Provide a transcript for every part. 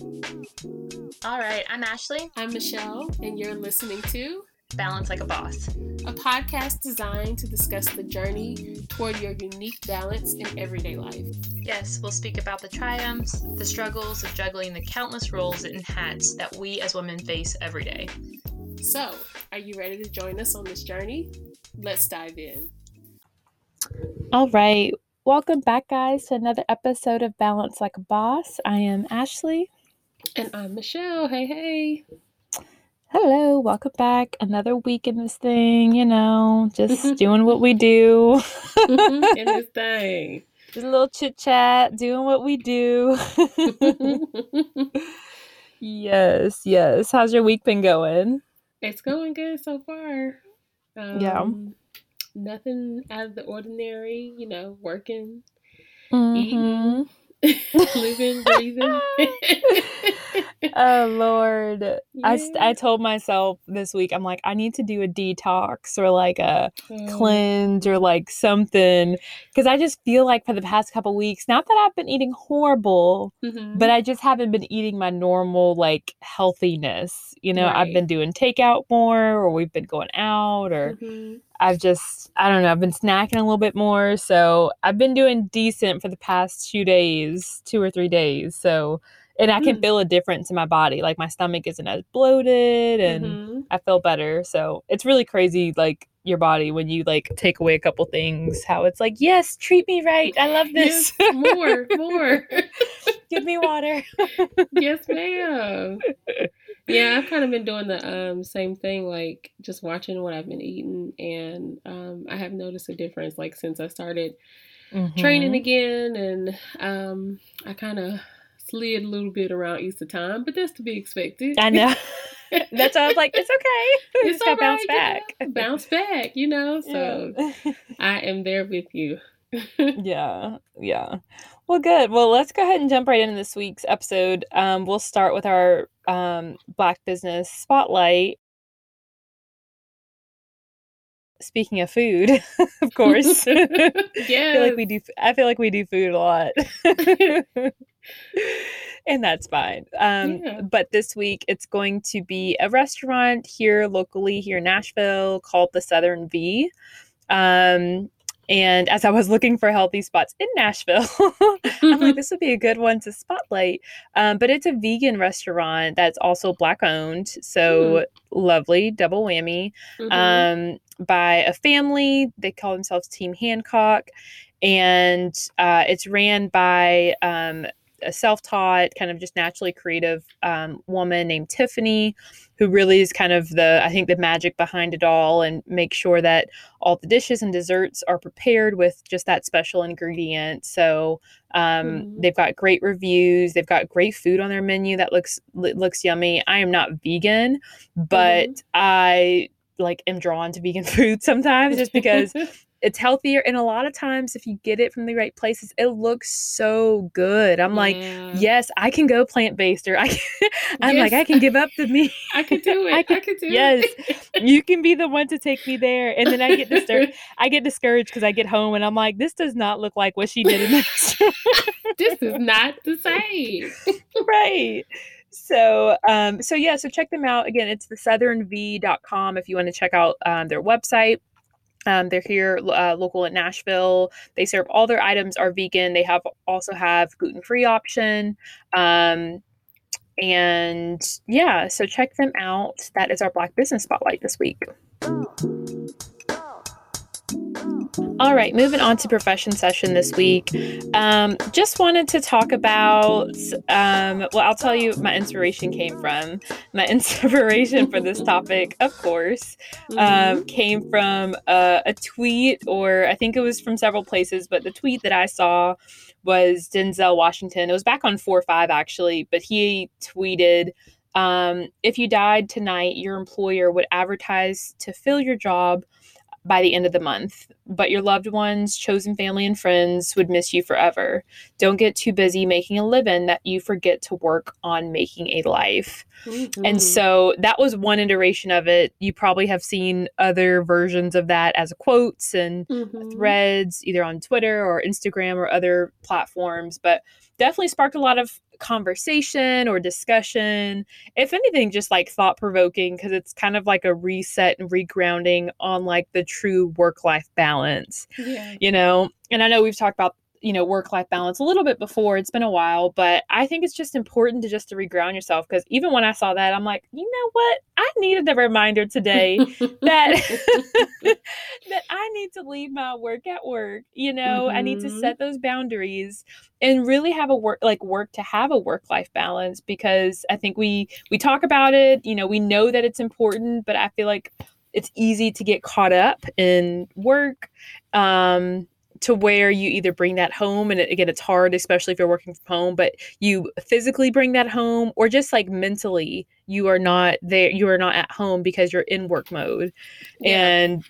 All right, I'm Ashley. I'm Michelle, and you're listening to Balance Like a Boss, a podcast designed to discuss the journey toward your unique balance in everyday life. Yes, we'll speak about the triumphs, the struggles of juggling the countless roles and hats that we as women face every day. So, are you ready to join us on this journey? Let's dive in. All right. Welcome back, guys, to another episode of Balance Like a Boss. I am Ashley. And I'm Michelle. Hey, hey. Hello. Welcome back. Another week in this thing, you know, just doing what we do. in this thing. Just a little chit chat, doing what we do. yes, yes. How's your week been going? It's going good so far. Um, yeah nothing out of the ordinary, you know, working, mm-hmm. eating, living, breathing. Oh Lord. Yeah. I, I told myself this week, I'm like, I need to do a detox or like a mm. cleanse or like something. Cause I just feel like for the past couple weeks, not that I've been eating horrible, mm-hmm. but I just haven't been eating my normal like healthiness. You know, right. I've been doing takeout more or we've been going out or mm-hmm. I've just, I don't know, I've been snacking a little bit more. So I've been doing decent for the past two days, two or three days. So, and I can mm. feel a difference in my body. Like my stomach isn't as bloated and mm-hmm. I feel better. So it's really crazy, like your body when you like take away a couple things, how it's like, yes, treat me right. I love this. Yes, more, more. Give me water. yes, ma'am. Yeah, I've kind of been doing the um, same thing, like just watching what I've been eating. And um, I have noticed a difference, like since I started mm-hmm. training again. And um, I kind of slid a little bit around Easter time, but that's to be expected. I know. that's why I was like, it's okay. It's all right, bounce back. You know? Bounce back, you know. So yeah. I am there with you. yeah, yeah. Well, good. Well, let's go ahead and jump right into this week's episode. Um, we'll start with our um, Black Business Spotlight. Speaking of food, of course. yeah. I feel like we do. I feel like we do food a lot and that's fine. Um, yeah. But this week, it's going to be a restaurant here locally, here in Nashville, called the Southern V. Um, and as I was looking for healthy spots in Nashville, I'm like, this would be a good one to spotlight. Um, but it's a vegan restaurant that's also Black owned. So mm. lovely, double whammy. Mm-hmm. Um, by a family. They call themselves Team Hancock. And uh, it's ran by um, a self-taught kind of just naturally creative um, woman named tiffany who really is kind of the i think the magic behind it all and make sure that all the dishes and desserts are prepared with just that special ingredient so um, mm-hmm. they've got great reviews they've got great food on their menu that looks looks yummy i am not vegan but mm-hmm. i like am drawn to vegan food sometimes just because it's healthier and a lot of times if you get it from the right places it looks so good. I'm yeah. like yes i can go plant-based or i can, i'm yes. like i can give up the meat. I could do it. i, could do it. yes. You can be the one to take me there and then i get disturbed i get discouraged because i get home and i'm like this does not look like what she did in this this is not the same. Right. So um so yeah so check them out. Again it's the southernv.com if you want to check out um, their website um, they're here uh, local in Nashville. They serve all their items are vegan. They have also have gluten free option. Um, and yeah, so check them out. That is our Black Business Spotlight this week. All right, moving on to profession session this week. Um, just wanted to talk about. Um, well, I'll tell you my inspiration came from. My inspiration for this topic, of course, um, mm-hmm. came from a, a tweet, or I think it was from several places, but the tweet that I saw was Denzel Washington. It was back on 4 or 5 actually, but he tweeted, um, If you died tonight, your employer would advertise to fill your job by the end of the month, but your loved ones, chosen family, and friends would miss you forever. Don't get too busy making a living that you forget to work on making a life. Mm-hmm. And so that was one iteration of it. You probably have seen other versions of that as quotes and mm-hmm. threads, either on Twitter or Instagram or other platforms, but definitely sparked a lot of conversation or discussion. If anything, just like thought provoking, because it's kind of like a reset and regrounding on like the true work life balance. Yeah. You know, and I know we've talked about you know work life balance a little bit before it's been a while but i think it's just important to just to reground yourself because even when i saw that i'm like you know what i needed a reminder today that that i need to leave my work at work you know mm-hmm. i need to mm-hmm. set those boundaries and really have a work like work to have a work life balance because i think we we talk about it you know we know that it's important but i feel like it's easy to get caught up in work um to where you either bring that home and it, again it's hard especially if you're working from home but you physically bring that home or just like mentally you are not there you are not at home because you're in work mode yeah. and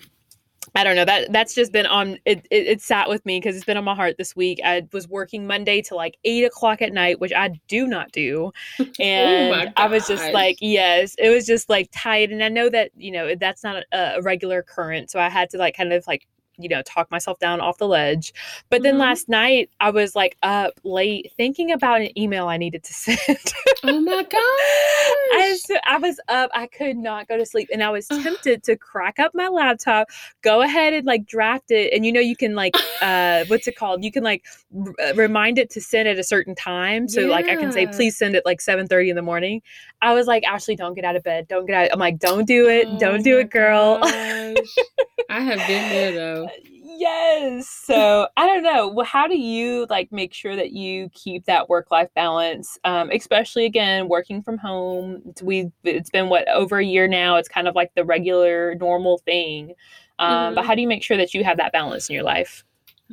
I don't know that that's just been on it, it, it sat with me because it's been on my heart this week. I was working Monday to like eight o'clock at night, which I do not do. Oh and oh I was just like, yes, it was just like tight. And I know that, you know, that's not a, a regular current. So I had to like kind of like you know, talk myself down off the ledge. But then mm-hmm. last night I was like up late thinking about an email I needed to send. oh my god! I, I was up, I could not go to sleep, and I was tempted to crack up my laptop, go ahead and like draft it, and you know you can like uh what's it called? You can like r- uh, remind it to send at a certain time. So yeah. like I can say please send it like seven thirty in the morning. I was like, Ashley, don't get out of bed, don't get out. I'm like, don't do it, oh don't do it, girl. I have been there though. Yes. So I don't know. Well, how do you like make sure that you keep that work life balance? Um, especially again, working from home. We it's been what over a year now. It's kind of like the regular normal thing. Um, mm-hmm. But how do you make sure that you have that balance in your life?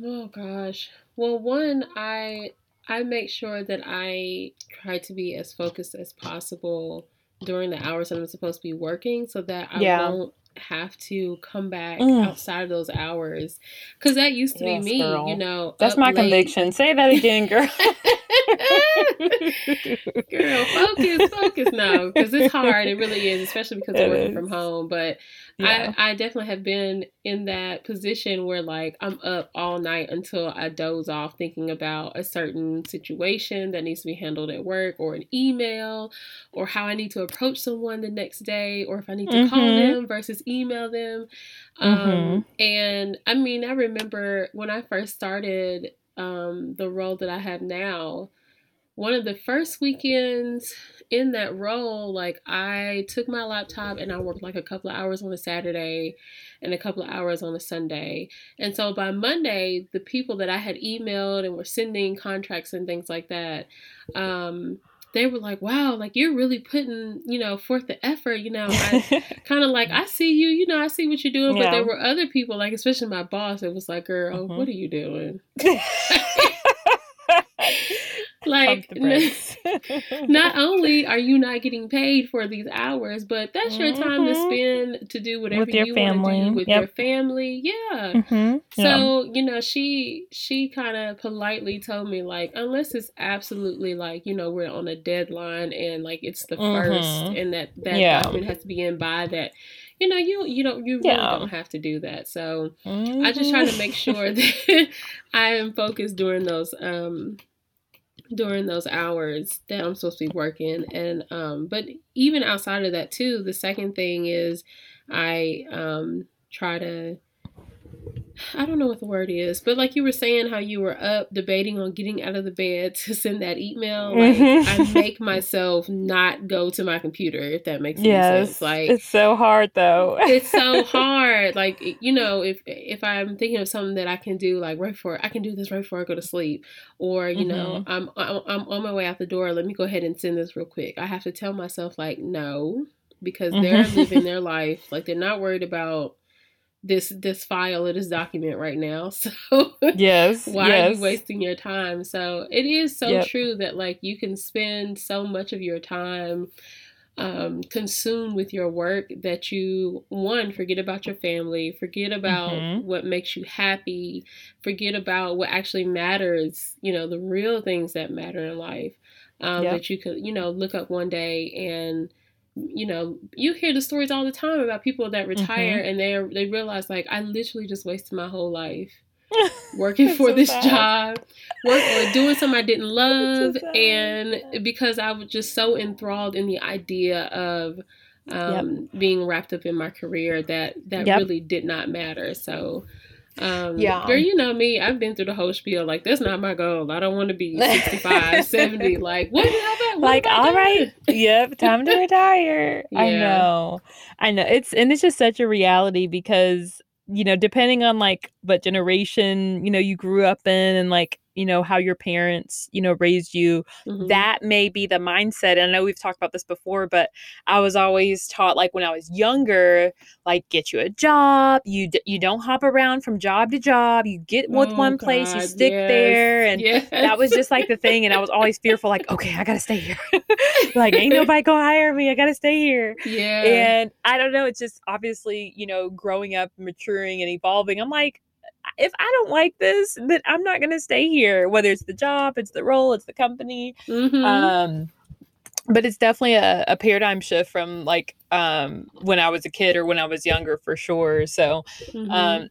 Oh gosh. Well, one, I I make sure that I try to be as focused as possible during the hours that I'm supposed to be working, so that I yeah. won't have to come back mm. outside of those hours because that used to yes, be me girl. you know that's my late. conviction say that again girl girl focus focus no because it's hard it really is especially because we're working is. from home but yeah. I, I definitely have been in that position where like I'm up all night until I doze off thinking about a certain situation that needs to be handled at work or an email or how I need to approach someone the next day or if I need to mm-hmm. call them versus email them. Um, mm-hmm. And I mean, I remember when I first started um, the role that I have now, one of the first weekends in that role, like I took my laptop and I worked like a couple of hours on a Saturday and a couple of hours on a Sunday. And so by Monday, the people that I had emailed and were sending contracts and things like that, um, they were like, wow, like you're really putting, you know, forth the effort, you know. Kind of like, I see you, you know, I see what you're doing. Yeah. But there were other people, like especially my boss, it was like, girl, mm-hmm. what are you doing? like not only are you not getting paid for these hours but that's your time to mm-hmm. spend to do whatever you want to do with yep. your family yeah mm-hmm. so yeah. you know she she kind of politely told me like unless it's absolutely like you know we're on a deadline and like it's the mm-hmm. first and that that yeah. document has to be in by that you know, you you don't you yeah. really don't have to do that. So mm-hmm. I just try to make sure that I am focused during those um during those hours that I'm supposed to be working. And um, but even outside of that too, the second thing is I um try to I don't know what the word is, but like you were saying, how you were up debating on getting out of the bed to send that email. Like mm-hmm. I make myself not go to my computer, if that makes yes, sense. Like it's so hard though. it's so hard. Like you know, if if I'm thinking of something that I can do, like right before I can do this right before I go to sleep, or you mm-hmm. know, I'm, I'm I'm on my way out the door. Let me go ahead and send this real quick. I have to tell myself like no, because they're mm-hmm. living their life. Like they're not worried about this this file or this document right now. So yes, why yes. are you wasting your time? So it is so yep. true that like you can spend so much of your time um, consumed with your work that you one forget about your family, forget about mm-hmm. what makes you happy, forget about what actually matters. You know the real things that matter in life. Um, yep. That you could you know look up one day and you know, you hear the stories all the time about people that retire mm-hmm. and they they realize like I literally just wasted my whole life. working for so this sad. job, work or doing something I didn't love, so and because I was just so enthralled in the idea of um, yep. being wrapped up in my career that that yep. really did not matter. So um, yeah. Girl, you know me. I've been through the whole spiel. Like, that's not my goal. I don't want to be 65, 70. Like, what? What like, all right. Yep. Time to retire. Yeah. I know. I know. It's, and it's just such a reality because, you know, depending on like what generation, you know, you grew up in and like you know how your parents you know raised you mm-hmm. that may be the mindset and i know we've talked about this before but i was always taught like when i was younger like get you a job you d- you don't hop around from job to job you get with oh, one God, place you stick yes, there and yes. that was just like the thing and i was always fearful like okay i gotta stay here like ain't nobody gonna hire me i gotta stay here yeah and i don't know it's just obviously you know growing up maturing and evolving i'm like if I don't like this, then I'm not going to stay here. Whether it's the job, it's the role, it's the company. Mm-hmm. Um, but it's definitely a, a, paradigm shift from like um, when I was a kid or when I was younger for sure. So mm-hmm. um,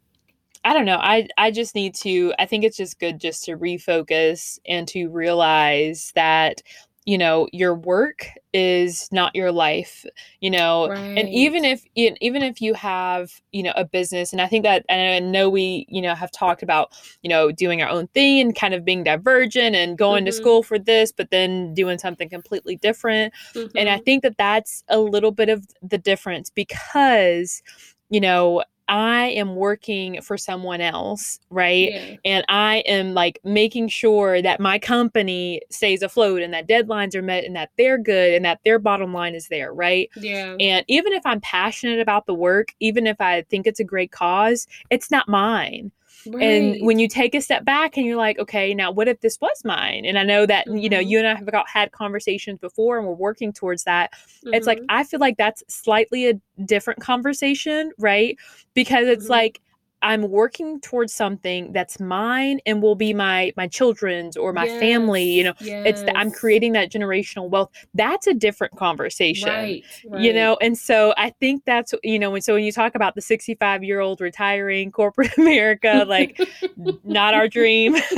I don't know. I I just need to. I think it's just good just to refocus and to realize that you know your work is not your life you know right. and even if even if you have you know a business and i think that and i know we you know have talked about you know doing our own thing and kind of being divergent and going mm-hmm. to school for this but then doing something completely different mm-hmm. and i mm-hmm. think that that's a little bit of the difference because you know I am working for someone else, right? Yeah. And I am like making sure that my company stays afloat and that deadlines are met and that they're good and that their bottom line is there, right? Yeah. And even if I'm passionate about the work, even if I think it's a great cause, it's not mine. Right. And when you take a step back and you're like, okay, now what if this was mine? And I know that, mm-hmm. you know, mm-hmm. you and I have got had conversations before and we're working towards that. Mm-hmm. It's like, mm-hmm. I feel like that's slightly a different conversation, right? Because it's mm-hmm. like, I'm working towards something that's mine and will be my my children's or my yes, family. You know, yes. it's the, I'm creating that generational wealth. That's a different conversation, right, right. You know, and so I think that's you know, when so when you talk about the 65 year old retiring corporate America, like not our dream.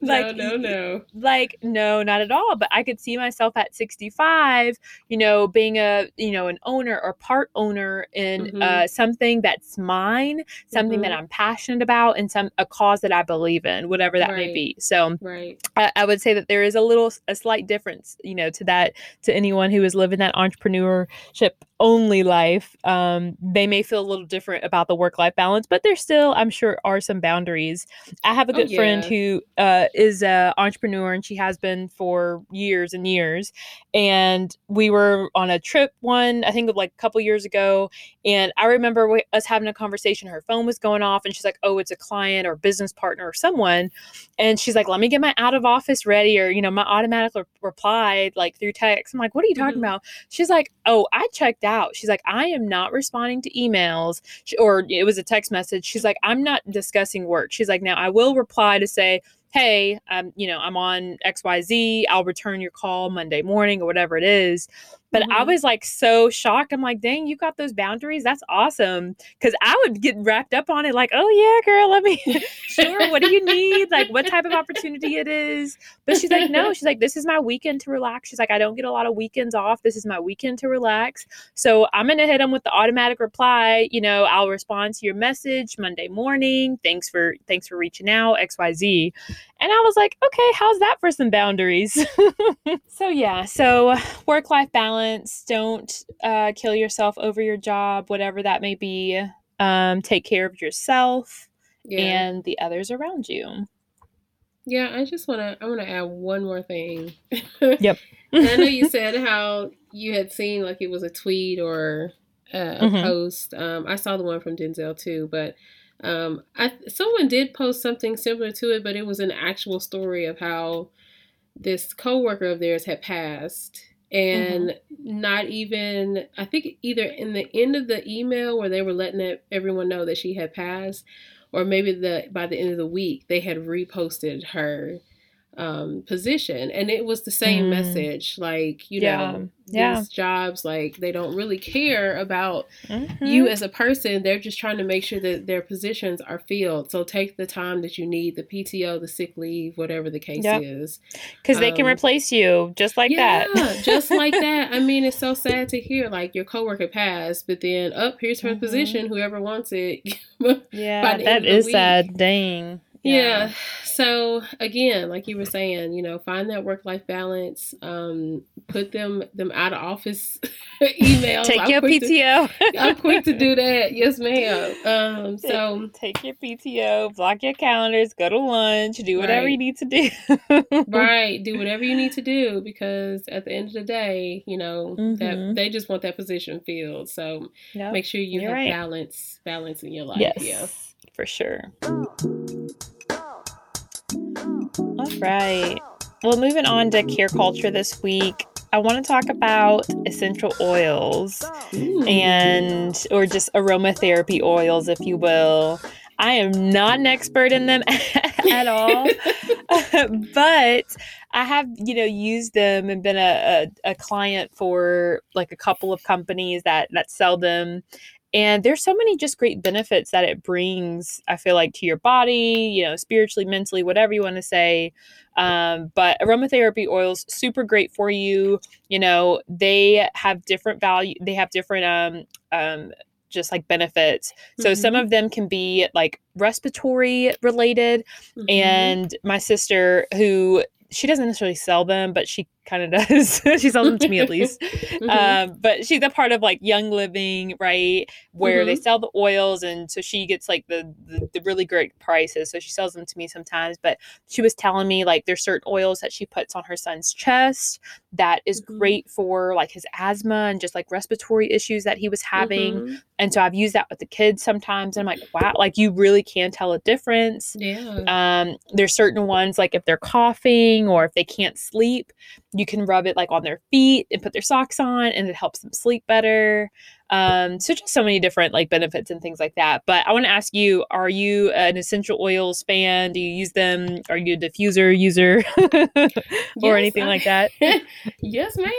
like no, no, no, like no, not at all. But I could see myself at 65, you know, being a you know an owner or part owner in mm-hmm. uh, something that's mine, something something mm-hmm. that I'm passionate about and some a cause that I believe in, whatever that right. may be. So right. I, I, would say that there is a little a slight difference, you know, to that to anyone who is living that entrepreneurship only life. Um, they may feel a little different about the work life balance, but there still, I'm sure, are some boundaries. I have a oh, good oh, yeah. friend who uh, is an entrepreneur and she has been for years and years. And we were on a trip one, I think like a couple years ago. And I remember us having a conversation. Her phone was going off and she's like, oh, it's a client or business partner or someone. And she's like, let me get my out of office ready or, you know, my automatic re- reply like through text. I'm like, what are you talking mm-hmm. about? She's like, oh, I checked out. She's like, I am not responding to emails or it was a text message. She's like, I'm not discussing work. She's like, now I will reply to say, hey, um, you know, I'm on XYZ. I'll return your call Monday morning or whatever it is. But mm-hmm. I was like so shocked. I'm like, dang, you got those boundaries. That's awesome. Cause I would get wrapped up on it, like, oh yeah, girl, let me sure. What do you need? Like what type of opportunity it is. But she's like, no, she's like, this is my weekend to relax. She's like, I don't get a lot of weekends off. This is my weekend to relax. So I'm gonna hit them with the automatic reply. You know, I'll respond to your message Monday morning. Thanks for thanks for reaching out, XYZ. And I was like, okay, how's that for some boundaries? so yeah, so work life balance balance. Don't uh, kill yourself over your job, whatever that may be. Um, take care of yourself yeah. and the others around you. Yeah, I just want to. I want to add one more thing. yep. I know you said how you had seen like it was a tweet or a, a mm-hmm. post. Um, I saw the one from Denzel too, but um, I someone did post something similar to it, but it was an actual story of how this coworker of theirs had passed and mm-hmm. not even i think either in the end of the email where they were letting everyone know that she had passed or maybe the by the end of the week they had reposted her um, position and it was the same mm. message like you yeah. know these yeah. jobs like they don't really care about mm-hmm. you as a person they're just trying to make sure that their positions are filled so take the time that you need the pto the sick leave whatever the case yep. is because um, they can um, replace you just like yeah, that just like that i mean it's so sad to hear like your coworker passed but then up oh, here's her mm-hmm. position whoever wants it yeah that is sad dang yeah. yeah. So again, like you were saying, you know, find that work life balance. Um, put them them out of office emails. Take I'm your PTO. To, I'm quick to do that. Yes, ma'am. Um, so take your PTO, block your calendars, go to lunch, do whatever right. you need to do. right. Do whatever you need to do because at the end of the day, you know, mm-hmm. that they just want that position filled. So yep. make sure you You're have right. balance balance in your life. Yes. Yeah. For sure. Right. Well, moving on to care culture this week, I want to talk about essential oils Ooh. and, or just aromatherapy oils, if you will. I am not an expert in them at all, but I have, you know, used them and been a, a, a, client for like a couple of companies that that sell them, and there's so many just great benefits that it brings, I feel like, to your body, you know, spiritually, mentally, whatever you want to say. Um, but aromatherapy oils, super great for you. You know, they have different value, they have different um um just like benefits. So mm-hmm. some of them can be like respiratory related. Mm-hmm. And my sister, who she doesn't necessarily sell them, but she kind of does. she sells them to me at least. mm-hmm. um, but she's a part of like Young Living, right? Where mm-hmm. they sell the oils, and so she gets like the, the, the really great prices. So she sells them to me sometimes. But she was telling me like there's certain oils that she puts on her son's chest that is mm-hmm. great for like his asthma and just like respiratory issues that he was having. Mm-hmm. And so I've used that with the kids sometimes. And I'm like, wow, like you really can tell a difference. Yeah. Um, there's certain ones like if they're coughing or if they can't sleep you can rub it like on their feet and put their socks on and it helps them sleep better. Um, so just so many different like benefits and things like that. But i want to ask you are you an essential oils fan? Do you use them? Are you a diffuser user? Or yes, anything I, like that? Yes ma'am.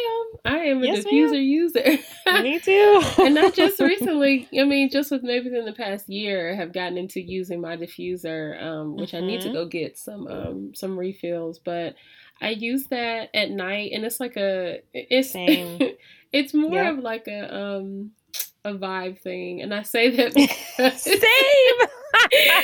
I am a yes, diffuser ma'am. user. Me too. And not just recently i mean just with maybe within the past year I have gotten into using my diffuser um, which mm-hmm. i need to mm-hmm. go get some um, some refills. But I use that at night, and it's like a it's it's more of like a um a vibe thing, and I say that because same.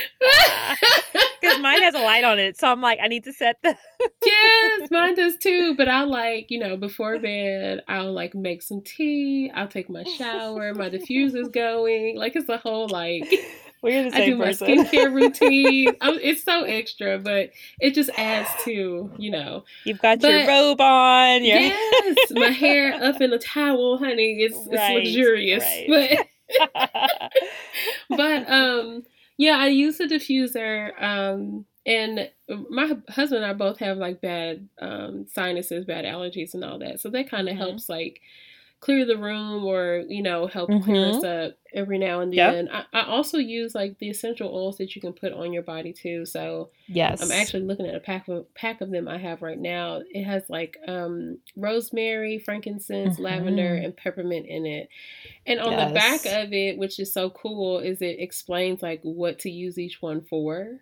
Because mine has a light on it, so I'm like, I need to set the. yes, mine does too. But I like, you know, before bed, I'll like make some tea. I'll take my shower. My diffuser's going. Like it's a whole like we're the same I do person. my skincare routine. I'm, it's so extra, but it just adds to you know. You've got but, your robe on. Your... Yes, my hair up in a towel, honey. It's right, it's luxurious, right. but but um yeah, I use a diffuser. Um, and my husband and I both have like bad um, sinuses, bad allergies, and all that. So that kind of mm-hmm. helps like clear the room or you know help mm-hmm. clear us mm-hmm. up every now and then. Yep. I, I, also use like the essential oils that you can put on your body too. So yes, I'm actually looking at a pack of pack of them I have right now. It has like um, rosemary, frankincense, mm-hmm. lavender, and peppermint in it. And on yes. the back of it, which is so cool, is it explains like what to use each one for.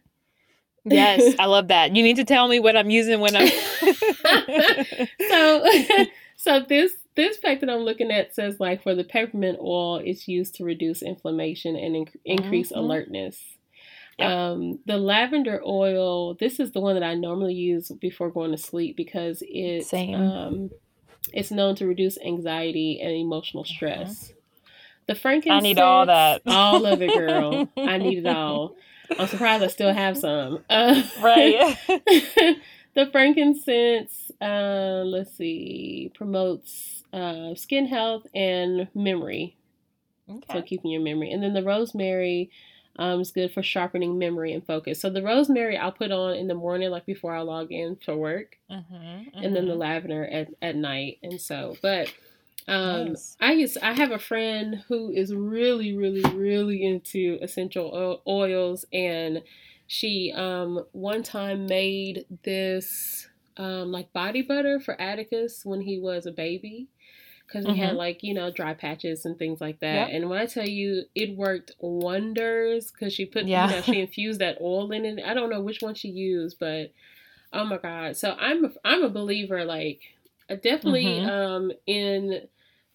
Yes, I love that. You need to tell me what I'm using when I'm. so, so this this pack that I'm looking at says like for the peppermint oil, it's used to reduce inflammation and inc- increase mm-hmm. alertness. Yep. Um, the lavender oil, this is the one that I normally use before going to sleep because it's um, it's known to reduce anxiety and emotional mm-hmm. stress. Mm-hmm. The frankincense, I need all that, all of it, girl. I need it all. I'm surprised I still have some. Uh, right. the frankincense, uh, let's see, promotes uh, skin health and memory. Okay. So keeping your memory. And then the rosemary um, is good for sharpening memory and focus. So the rosemary I'll put on in the morning, like before I log in for work, mm-hmm, mm-hmm. and then the mm-hmm. lavender at, at night. And so, but um, nice. I used I have a friend who is really, really, really into essential oils and she um one time made this um like body butter for Atticus when he was a baby because we mm-hmm. had like you know dry patches and things like that. Yep. And when I tell you, it worked wonders because she put yeah. you know she infused that oil in it. I don't know which one she used, but oh my god! So I'm a, I'm a believer. Like definitely mm-hmm. um in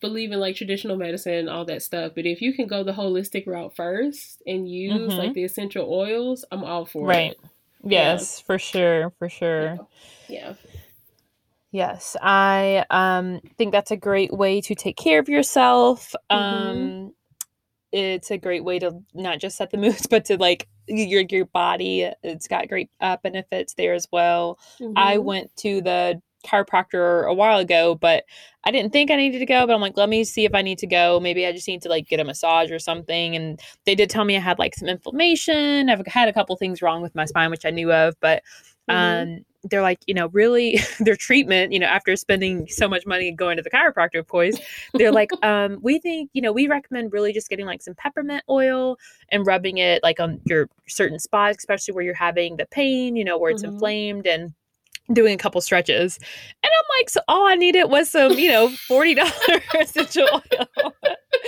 believe in like traditional medicine, and all that stuff. But if you can go the holistic route first and use mm-hmm. like the essential oils, I'm all for right. it. Right. Yes, yeah. for sure, for sure. Yeah. yeah. Yes, I um, think that's a great way to take care of yourself. Mm-hmm. Um, it's a great way to not just set the moods, but to like your your body. It's got great uh, benefits there as well. Mm-hmm. I went to the chiropractor a while ago, but I didn't think I needed to go. But I'm like, let me see if I need to go. Maybe I just need to like get a massage or something. And they did tell me I had like some inflammation. I've had a couple things wrong with my spine, which I knew of, but mm-hmm. um, they're like, you know, really their treatment, you know, after spending so much money going to the chiropractor, of course, they're like, um, we think, you know, we recommend really just getting like some peppermint oil and rubbing it like on your certain spots, especially where you're having the pain, you know, where it's mm-hmm. inflamed and doing a couple stretches. And I'm like, so all I needed was some, you know, $40 essential oil.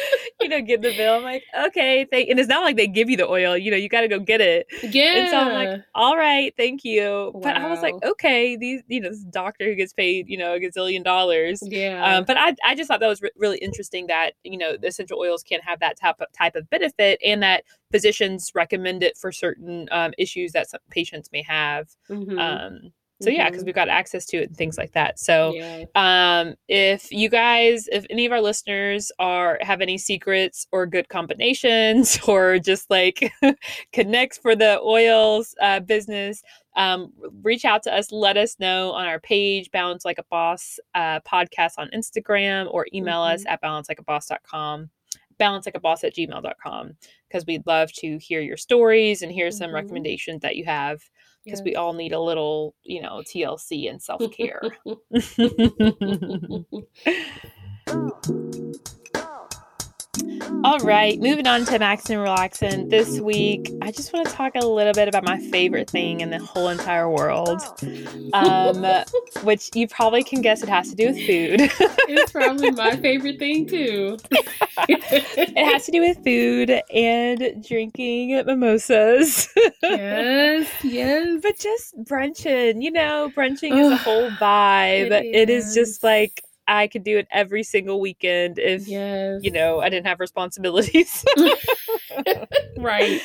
you know, get the bill. I'm like, okay, thank and it's not like they give you the oil, you know, you gotta go get it. Yeah. And so I'm like, all right, thank you. Wow. But I was like, okay, these, you know, this doctor who gets paid, you know, a gazillion dollars. Yeah. Um, but I, I just thought that was re- really interesting that, you know, the essential oils can have that type of type of benefit and that physicians recommend it for certain um, issues that some patients may have. Mm-hmm. Um, so yeah because mm-hmm. we've got access to it and things like that so yeah. um if you guys if any of our listeners are have any secrets or good combinations or just like connects for the oils uh, business um, reach out to us let us know on our page balance like a boss uh, podcast on instagram or email mm-hmm. us at balancelikeaboss.com balance like a boss at gmail.com because we'd love to hear your stories and hear some mm-hmm. recommendations that you have because we all need a little, you know, TLC and self care. Oh. All right, moving on to Max and Relaxin. This week, I just want to talk a little bit about my favorite thing in the whole entire world, um, which you probably can guess it has to do with food. it's probably my favorite thing too. it has to do with food and drinking mimosas. yes, yes. But just brunching, you know, brunching is a whole vibe. It is. it is just like I could do it every single weekend if yes. you know I didn't have responsibilities. right.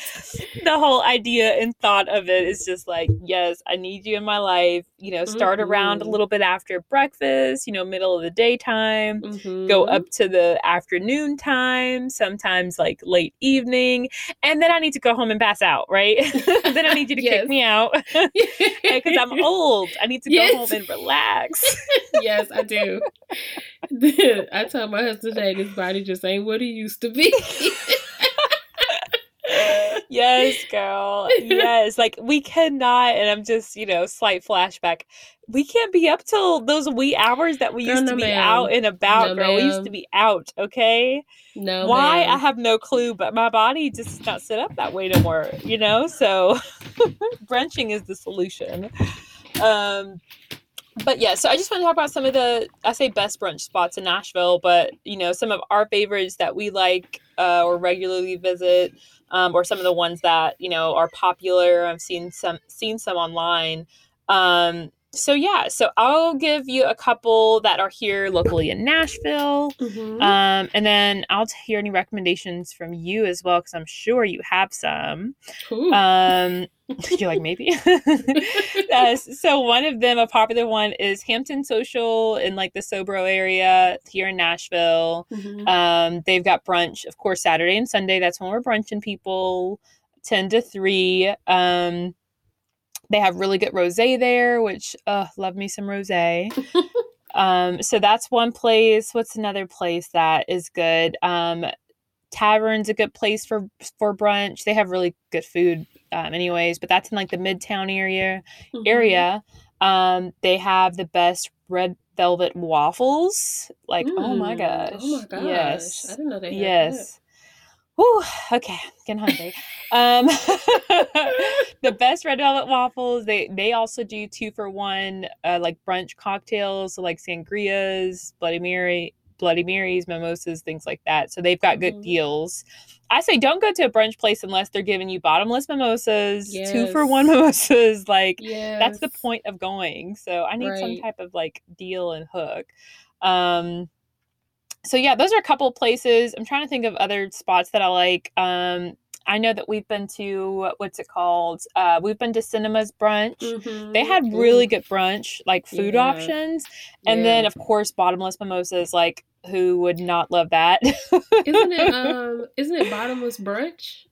The whole idea and thought of it is just like, yes, I need you in my life. You know, start mm-hmm. around a little bit after breakfast, you know, middle of the daytime, mm-hmm. go up to the afternoon time, sometimes like late evening, and then I need to go home and pass out, right? then I need you to yes. kick me out because I'm old. I need to go home and relax. yes, I do. I told my husband today this body just ain't what it used to be. yes, girl. Yes. Like we cannot, and I'm just, you know, slight flashback. We can't be up till those wee hours that we used no, to be ma'am. out and about, no, girl. Ma'am. We used to be out, okay? No. Why? Ma'am. I have no clue, but my body just does not set up that way no more, you know? So brunching is the solution. Um but yeah, so I just want to talk about some of the I say best brunch spots in Nashville, but you know some of our favorites that we like uh, or regularly visit, um, or some of the ones that you know are popular. I've seen some seen some online. Um, so yeah, so I'll give you a couple that are here locally in Nashville, mm-hmm. um, and then I'll hear any recommendations from you as well because I'm sure you have some. Um, you're like maybe. uh, so one of them, a popular one, is Hampton Social in like the Sobro area here in Nashville. Mm-hmm. Um, they've got brunch, of course, Saturday and Sunday. That's when we're brunching people, ten to three. Um, they have really good rosé there, which uh love me some rosé. um, so that's one place. What's another place that is good? Um, Tavern's a good place for for brunch. They have really good food, um, anyways. But that's in like the Midtown area. Mm-hmm. Area. Um, they have the best red velvet waffles. Like, mm. oh my gosh. Oh my gosh. Yes. I didn't know they Yes. Whew, okay, getting hungry. um, the best red velvet waffles. They they also do two for one, uh, like brunch cocktails, so like sangrias, Bloody Mary, Bloody Marys, mimosas, things like that. So they've got good mm-hmm. deals. I say don't go to a brunch place unless they're giving you bottomless mimosas, yes. two for one mimosas. Like yes. that's the point of going. So I need right. some type of like deal and hook. Um, so yeah, those are a couple of places. I'm trying to think of other spots that I like. Um, I know that we've been to what's it called? Uh, we've been to Cinemas Brunch. Mm-hmm. They had really good brunch, like food yeah. options, and yeah. then of course bottomless mimosas. Like who would not love that? isn't it? Um, isn't it bottomless brunch?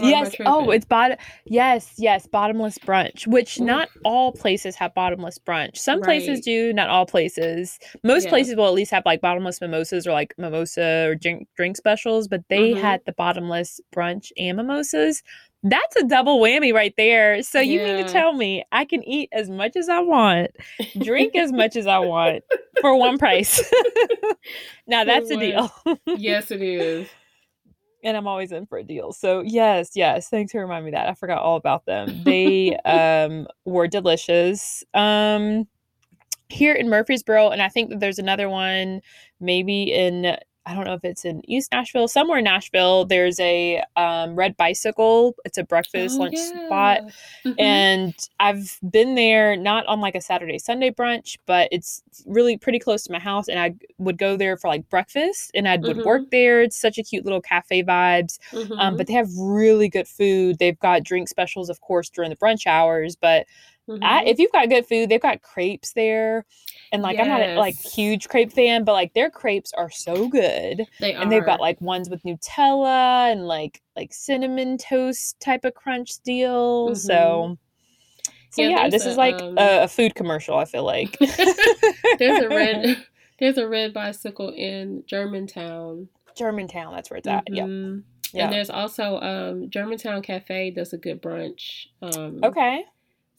Yes. Oh, it's bottom. Yes, yes, bottomless brunch. Which Ooh. not all places have bottomless brunch. Some right. places do, not all places. Most yeah. places will at least have like bottomless mimosas or like mimosa or drink drink specials. But they mm-hmm. had the bottomless brunch and mimosas. That's a double whammy right there. So you yeah. mean to tell me I can eat as much as I want, drink as much as I want for one price? now that's a deal. yes, it is and I'm always in for a deal. So yes, yes, thanks for reminding me that. I forgot all about them. They um were delicious. Um here in Murfreesboro, and I think that there's another one maybe in I don't know if it's in East Nashville, somewhere in Nashville, there's a um, red bicycle. It's a breakfast, oh, lunch yeah. spot. Mm-hmm. And I've been there not on like a Saturday, Sunday brunch, but it's really pretty close to my house. And I would go there for like breakfast and I would mm-hmm. work there. It's such a cute little cafe vibes. Mm-hmm. Um, but they have really good food. They've got drink specials, of course, during the brunch hours. But Mm-hmm. I, if you've got good food, they've got crepes there. And like yes. I'm not a, like huge crepe fan, but like their crepes are so good. They are. And they've got like ones with Nutella and like like cinnamon toast type of crunch deal. Mm-hmm. So so yeah, yeah this a, is like um, a, a, food commercial, I feel like. there's a red there's a red bicycle in Germantown. Germantown, that's where it's at. Mm-hmm. Yeah. Yeah. And there's also um, Germantown Cafe does a good brunch. Um, okay.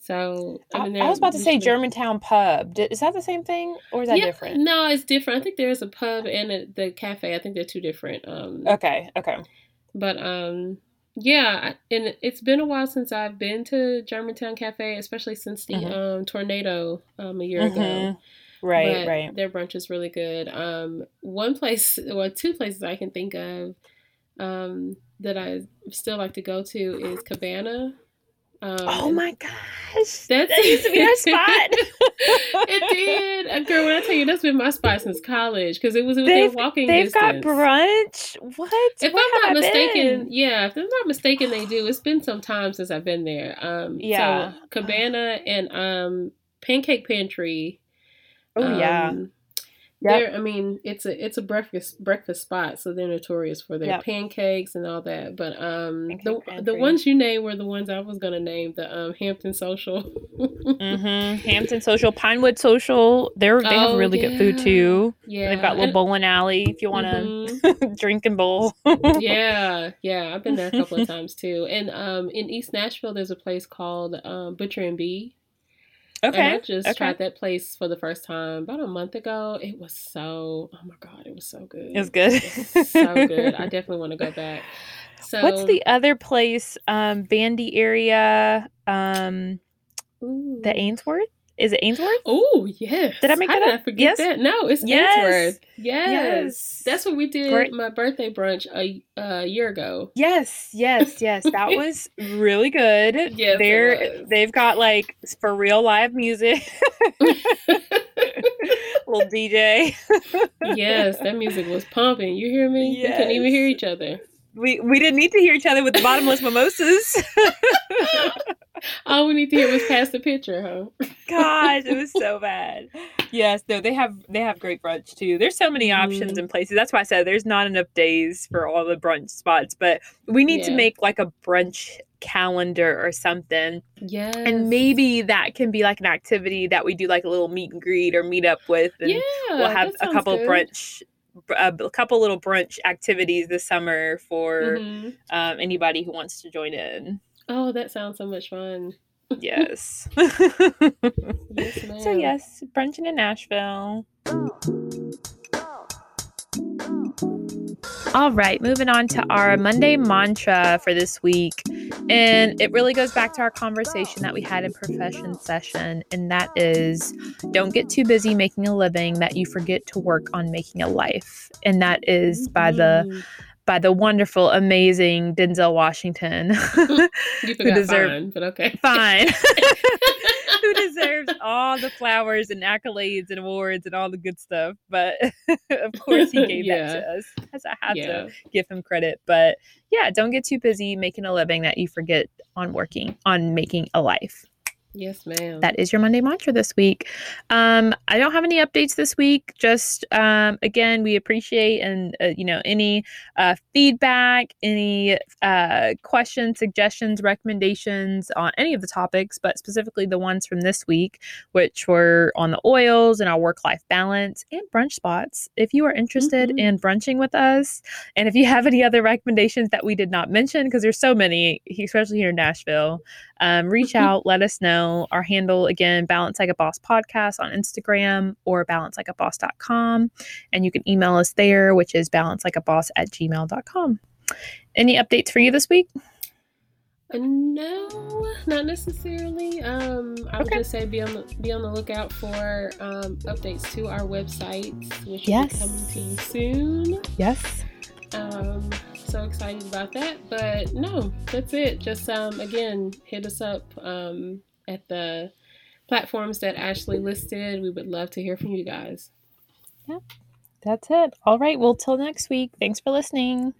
So I, mean, I was about to say Germantown Pub. Is that the same thing, or is that yeah, different? No, it's different. I think there is a pub and a, the cafe. I think they're two different. Um, okay, okay. But um, yeah, and it's been a while since I've been to Germantown Cafe, especially since the mm-hmm. um, tornado um, a year mm-hmm. ago. Right, but right. Their brunch is really good. Um, one place, well, two places I can think of um, that I still like to go to is Cabana um, oh my gosh, that used to be our spot. it did, uh, girl. When I tell you, that's been my spot since college because it was within they've, walking they've distance. got brunch. What? If what I'm not mistaken, yeah. If I'm not mistaken, they do. It's been some time since I've been there. Um, yeah. So Cabana and um, Pancake Pantry. Oh um, yeah Yep. I mean, it's a it's a breakfast breakfast spot, so they're notorious for their yep. pancakes and all that. But um, the the ones you named were the ones I was gonna name. The um Hampton Social, mm-hmm. Hampton Social, Pinewood Social. They're they oh, have really yeah. good food too. Yeah, they've got a little bowling alley if you want to mm-hmm. drink and bowl. yeah, yeah, I've been there a couple of times too. And um, in East Nashville, there's a place called um, Butcher and Bee Okay. And I just okay. tried that place for the first time about a month ago. It was so oh my god, it was so good. It was good. It was so good. I definitely want to go back. So what's the other place? Um Vandy area. Um Ooh. the Ainsworth? Is it Ainsworth? Oh yes. Did I make How that up? forget yes. that? No, it's yes. Ainsworth. Yes. yes. That's what we did Great. my birthday brunch a, a year ago. Yes, yes, yes. That was really good. Yes, They're they've got like for real live music. Little DJ. yes, that music was pumping. You hear me? Yes. We couldn't even hear each other. We we didn't need to hear each other with the bottomless mimosas. All we need to hear was pass the picture, huh? Gosh, it was so bad. Yes, no, they have they have great brunch too. There's so many options mm. and places. That's why I said there's not enough days for all the brunch spots, but we need yeah. to make like a brunch calendar or something. Yeah. And maybe that can be like an activity that we do like a little meet and greet or meet up with and yeah, we'll have a couple good. brunch a couple little brunch activities this summer for mm-hmm. um, anybody who wants to join in. Oh, that sounds so much fun. Yes. yes so yes, brunching in Nashville. All right, moving on to our Monday mantra for this week. And it really goes back to our conversation that we had in profession session. And that is don't get too busy making a living that you forget to work on making a life. And that is by the mm-hmm. by the wonderful, amazing Denzel Washington. you forgot who deserved, fine, but okay. Fine. who deserves all the flowers and accolades and awards and all the good stuff. But of course, he gave yeah. that to us, as I had yeah. to give him credit. But yeah, don't get too busy making a living that you forget on working on making a life. Yes, ma'am. That is your Monday mantra this week. Um, I don't have any updates this week. Just um, again, we appreciate and uh, you know any uh, feedback, any uh, questions, suggestions, recommendations on any of the topics, but specifically the ones from this week, which were on the oils and our work-life balance and brunch spots. If you are interested mm-hmm. in brunching with us, and if you have any other recommendations that we did not mention, because there's so many, especially here in Nashville, um, reach out, let us know. Our handle again, Balance Like a Boss Podcast on Instagram or balancelikeaboss.com. And you can email us there, which is balancelikeaboss at gmail.com. Any updates for you this week? Uh, no, not necessarily. Um, I would just say be on the be on the lookout for um, updates to our website, which yes. will be coming to you soon. Yes. Um, so excited about that. But no, that's it. Just um, again, hit us up um, at the platforms that Ashley listed. We would love to hear from you guys. Yeah, that's it. All right. Well, till next week. Thanks for listening.